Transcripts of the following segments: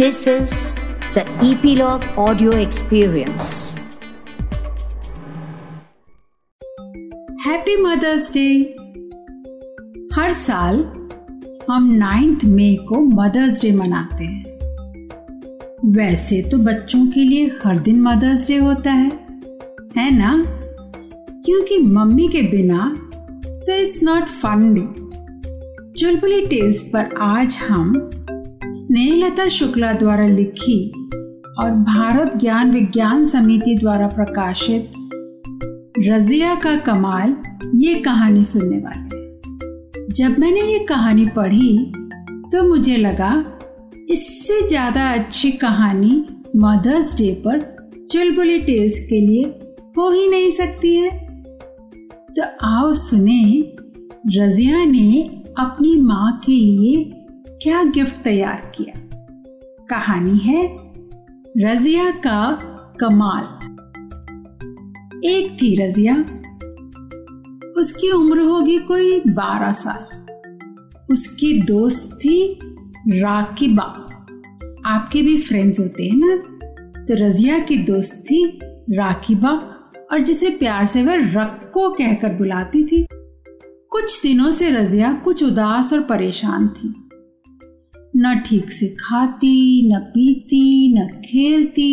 This is the Epilogue Audio Experience. Happy mother's day हर साल हम ninth मई को mother's day मनाते हैं। वैसे तो बच्चों के लिए हर दिन मदर्स डे होता है है ना? क्योंकि मम्मी के बिना तो it's not fun day Chulbuli Tales पर आज हम स्नेहलता शुक्ला द्वारा लिखी और भारत ज्ञान विज्ञान समिति द्वारा प्रकाशित रजिया का कमाल ये कहानी सुनने वाले जब मैंने ये कहानी पढ़ी तो मुझे लगा, इससे ज़्यादा अच्छी कहानी मदर्स डे पर चुलबुली टेल्स के लिए हो ही नहीं सकती है। तो आओ सुने, रजिया ने अपनी माँ के लिए क्या गिफ्ट तैयार किया? कहानी है रजिया का कमाल। एक थी रजिया। उसकी उम्र होगी कोई बारह साल। उसकी दोस्त थी राकिबा। आपके भी फ्रेंड्स होते हैं ना? तो रजिया की दोस्त थी राकिबा और जिसे प्यार से वह रक्को कहकर बुलाती थी। कुछ दिनों से रजिया कुछ उदास और परेशान थी। न ठीक से खाती, न पीती, न खेलती।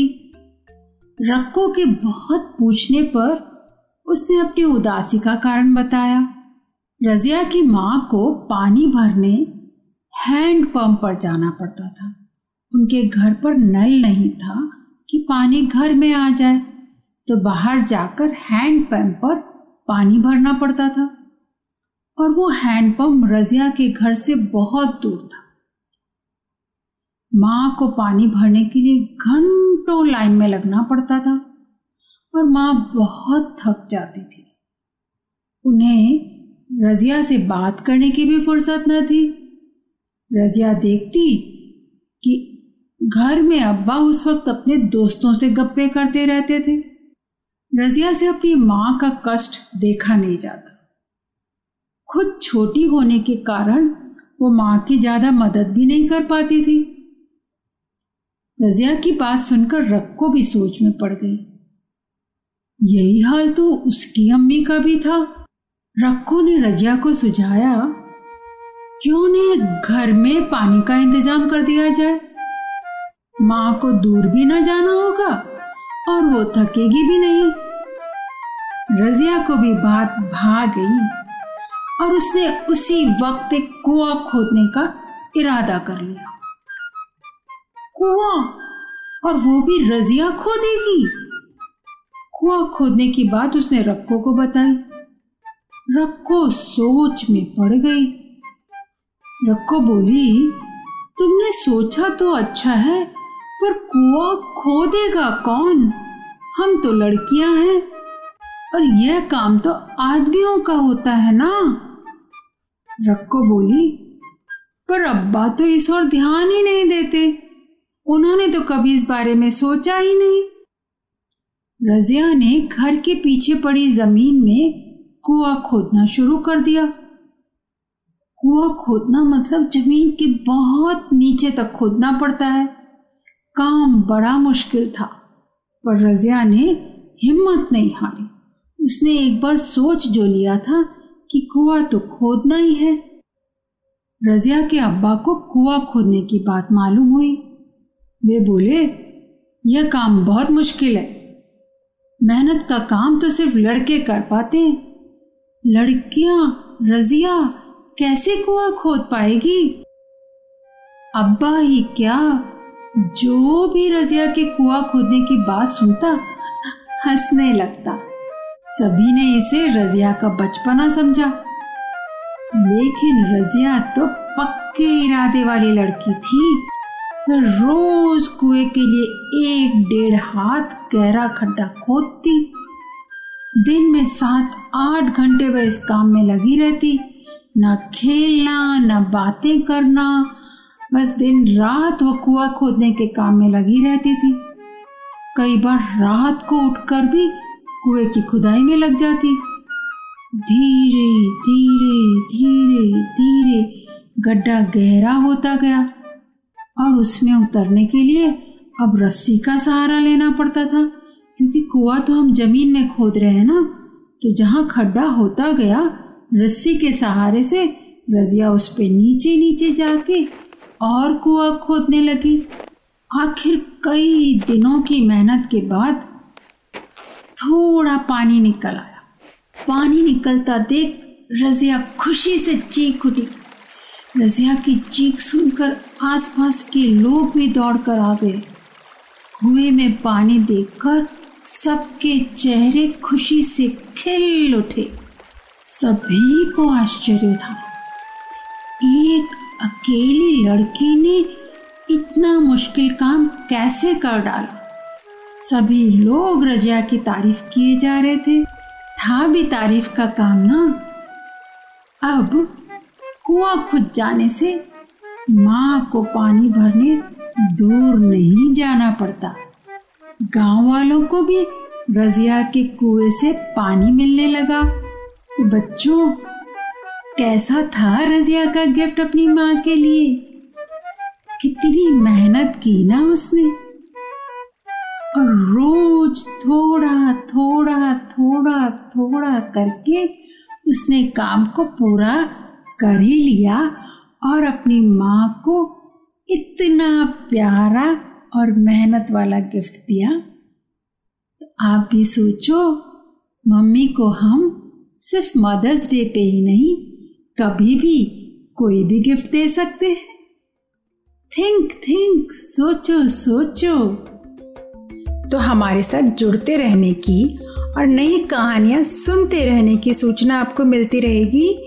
रक्को के बहुत पूछने पर उसने अपनी उदासी का कारण बताया। रजिया की माँ को पानी भरने हैंड पंप पर जाना पड़ता था। उनके घर पर नल नहीं था कि पानी घर में आ जाए तो बाहर जाकर हैंड पंप पर पानी भरना पड़ता था। और वो हैंड पंप रजिया के घर से बहुत दूर था। माँ को पानी भरने के लिए घंटों लाइन में लगना पड़ता था और माँ बहुत थक जाती थी। उन्हें रजिया से बात करने की भी फुर्सत न थी। रजिया देखती कि घर में अब्बा उस वक्त अपने दोस्तों से गप्पे करते रहते थे। रजिया से अपनी माँ का कष्ट देखा नहीं जाता। खुद छोटी होने के कारण वो माँ की ज़्यादा मदद भी नहीं कर पाती थी। रजिया की बात सुनकर रक्को भी सोच में पड़ गई। यही हाल तो उसकी अम्मी का भी था। रक्को ने रजिया को सुझाया, क्यों नहीं घर में पानी का इंतज़ाम कर दिया जाए? माँ को दूर भी ना जाना होगा और वो थकेगी भी नहीं। रजिया को भी बात भा गई और उसने उसी वक्त एक कुआ खोदने का इरादा कर लिया। कुआ, और वो भी रजिया खोदेगी। कुआ खोदने की बात उसने रक्को को बताई। रक्को सोच में पड़ गई। रक्को बोली, तुमने सोचा तो अच्छा है, पर कुआ खोदेगा कौन? हम तो लड़कियाँ हैं, और यह काम तो आदमियों का होता है ना? रक्को बोली, पर अब्बा तो इस और ध्यान ही नहीं देते। उन्होंने तो कभी इस बारे में सोचा ही नहीं। रजिया ने घर के पीछे पड़ी ज़मीन में कुआ खोदना शुरू कर दिया। कुआ खोदना मतलब ज़मीन के बहुत नीचे तक खोदना पड़ता है। काम बड़ा मुश्किल था, पर रजिया ने हिम्मत नहीं हारी। उसने एक बार सोच जो लिया था कि कुआ तो खोदना ही है। रजिया के अब्बा को कुआ खोदने की बात मालूम हुई। वे बोले, यह काम बहुत मुश्किल है। मेहनत का काम तो सिर्फ़ लड़के कर पाते हैं। लड़कियाँ, रजिया, कैसे कुआ खोद पाएगी? अब्बा ही क्या, जो भी रजिया के कुआ खोदने की बात सुनता, हंसने लगता। सभी ने इसे रजिया का बचपना समझा। लेकिन रजिया तो पक्के इरादे वाली लड़की थी। रोज कुएँ के लिए एक डेढ़ हाथ गहरा खड्डा खोदती, दिन में सात आठ घंटे वह इस काम में लगी रहती। न खेलना, न बातें करना, बस दिन रात वह कुआ खोदने के काम में लगी रहती थी। कई बार रात को उठकर भी कुएँ की खुदाई में लग जाती। धीरे धीरे धीरे धीरे गड्ढा गहरा होता गया। और उसमें उतरने के लिए अब रस्सी का सहारा लेना पड़ता था, क्योंकि कुआ तो हम ज़मीन में खोद रहे हैं ना। तो जहाँ खड्डा होता गया, रस्सी के सहारे से रजिया उस पे नीचे नीचे जाके और कुआ खोदने लगी। आखिर कई दिनों की मेहनत के बाद थोड़ा पानी निकल आया। पानी निकलता देख रजिया खुशी से चीख उठी। रजिया की चीख सुनकर आसपास के लोग भी दौड़कर आ गए कुएँ में पानी देखकर सबके चेहरे खुशी से खिल उठे। सभी को आश्चर्य था। एक अकेली लड़की ने इतना मुश्किल काम कैसे कर डाला? सभी लोग रजिया की तारीफ़ किए जा रहे थे। था भी तारीफ़ का काम ना? अब कुआँ खुद जाने से माँ को पानी भरने दूर नहीं जाना पड़ता। गाँव वालों को भी रजिया के कुएँ से पानी मिलने लगा। बच्चों, कैसा था रजिया का गिफ्ट अपनी माँ के लिए? कितनी मेहनत की ना उसने। और रोज थोड़ा थोड़ा थोड़ा थोड़ा करके उसने काम को पूरा कर ही लिया और अपनी माँ को इतना प्यारा और मेहनत वाला गिफ्ट दिया। तो आप भी सोचो, मम्मी को हम सिर्फ़ मदर्स डे पे ही नहीं, कभी भी कोई भी गिफ्ट दे सकते हैं। थिंक थिंक सोचो सोचो। तो हमारे साथ जुड़ते रहने की और नई कहानियाँ सुनते रहने की सूचना आपको मिलती रहेगी।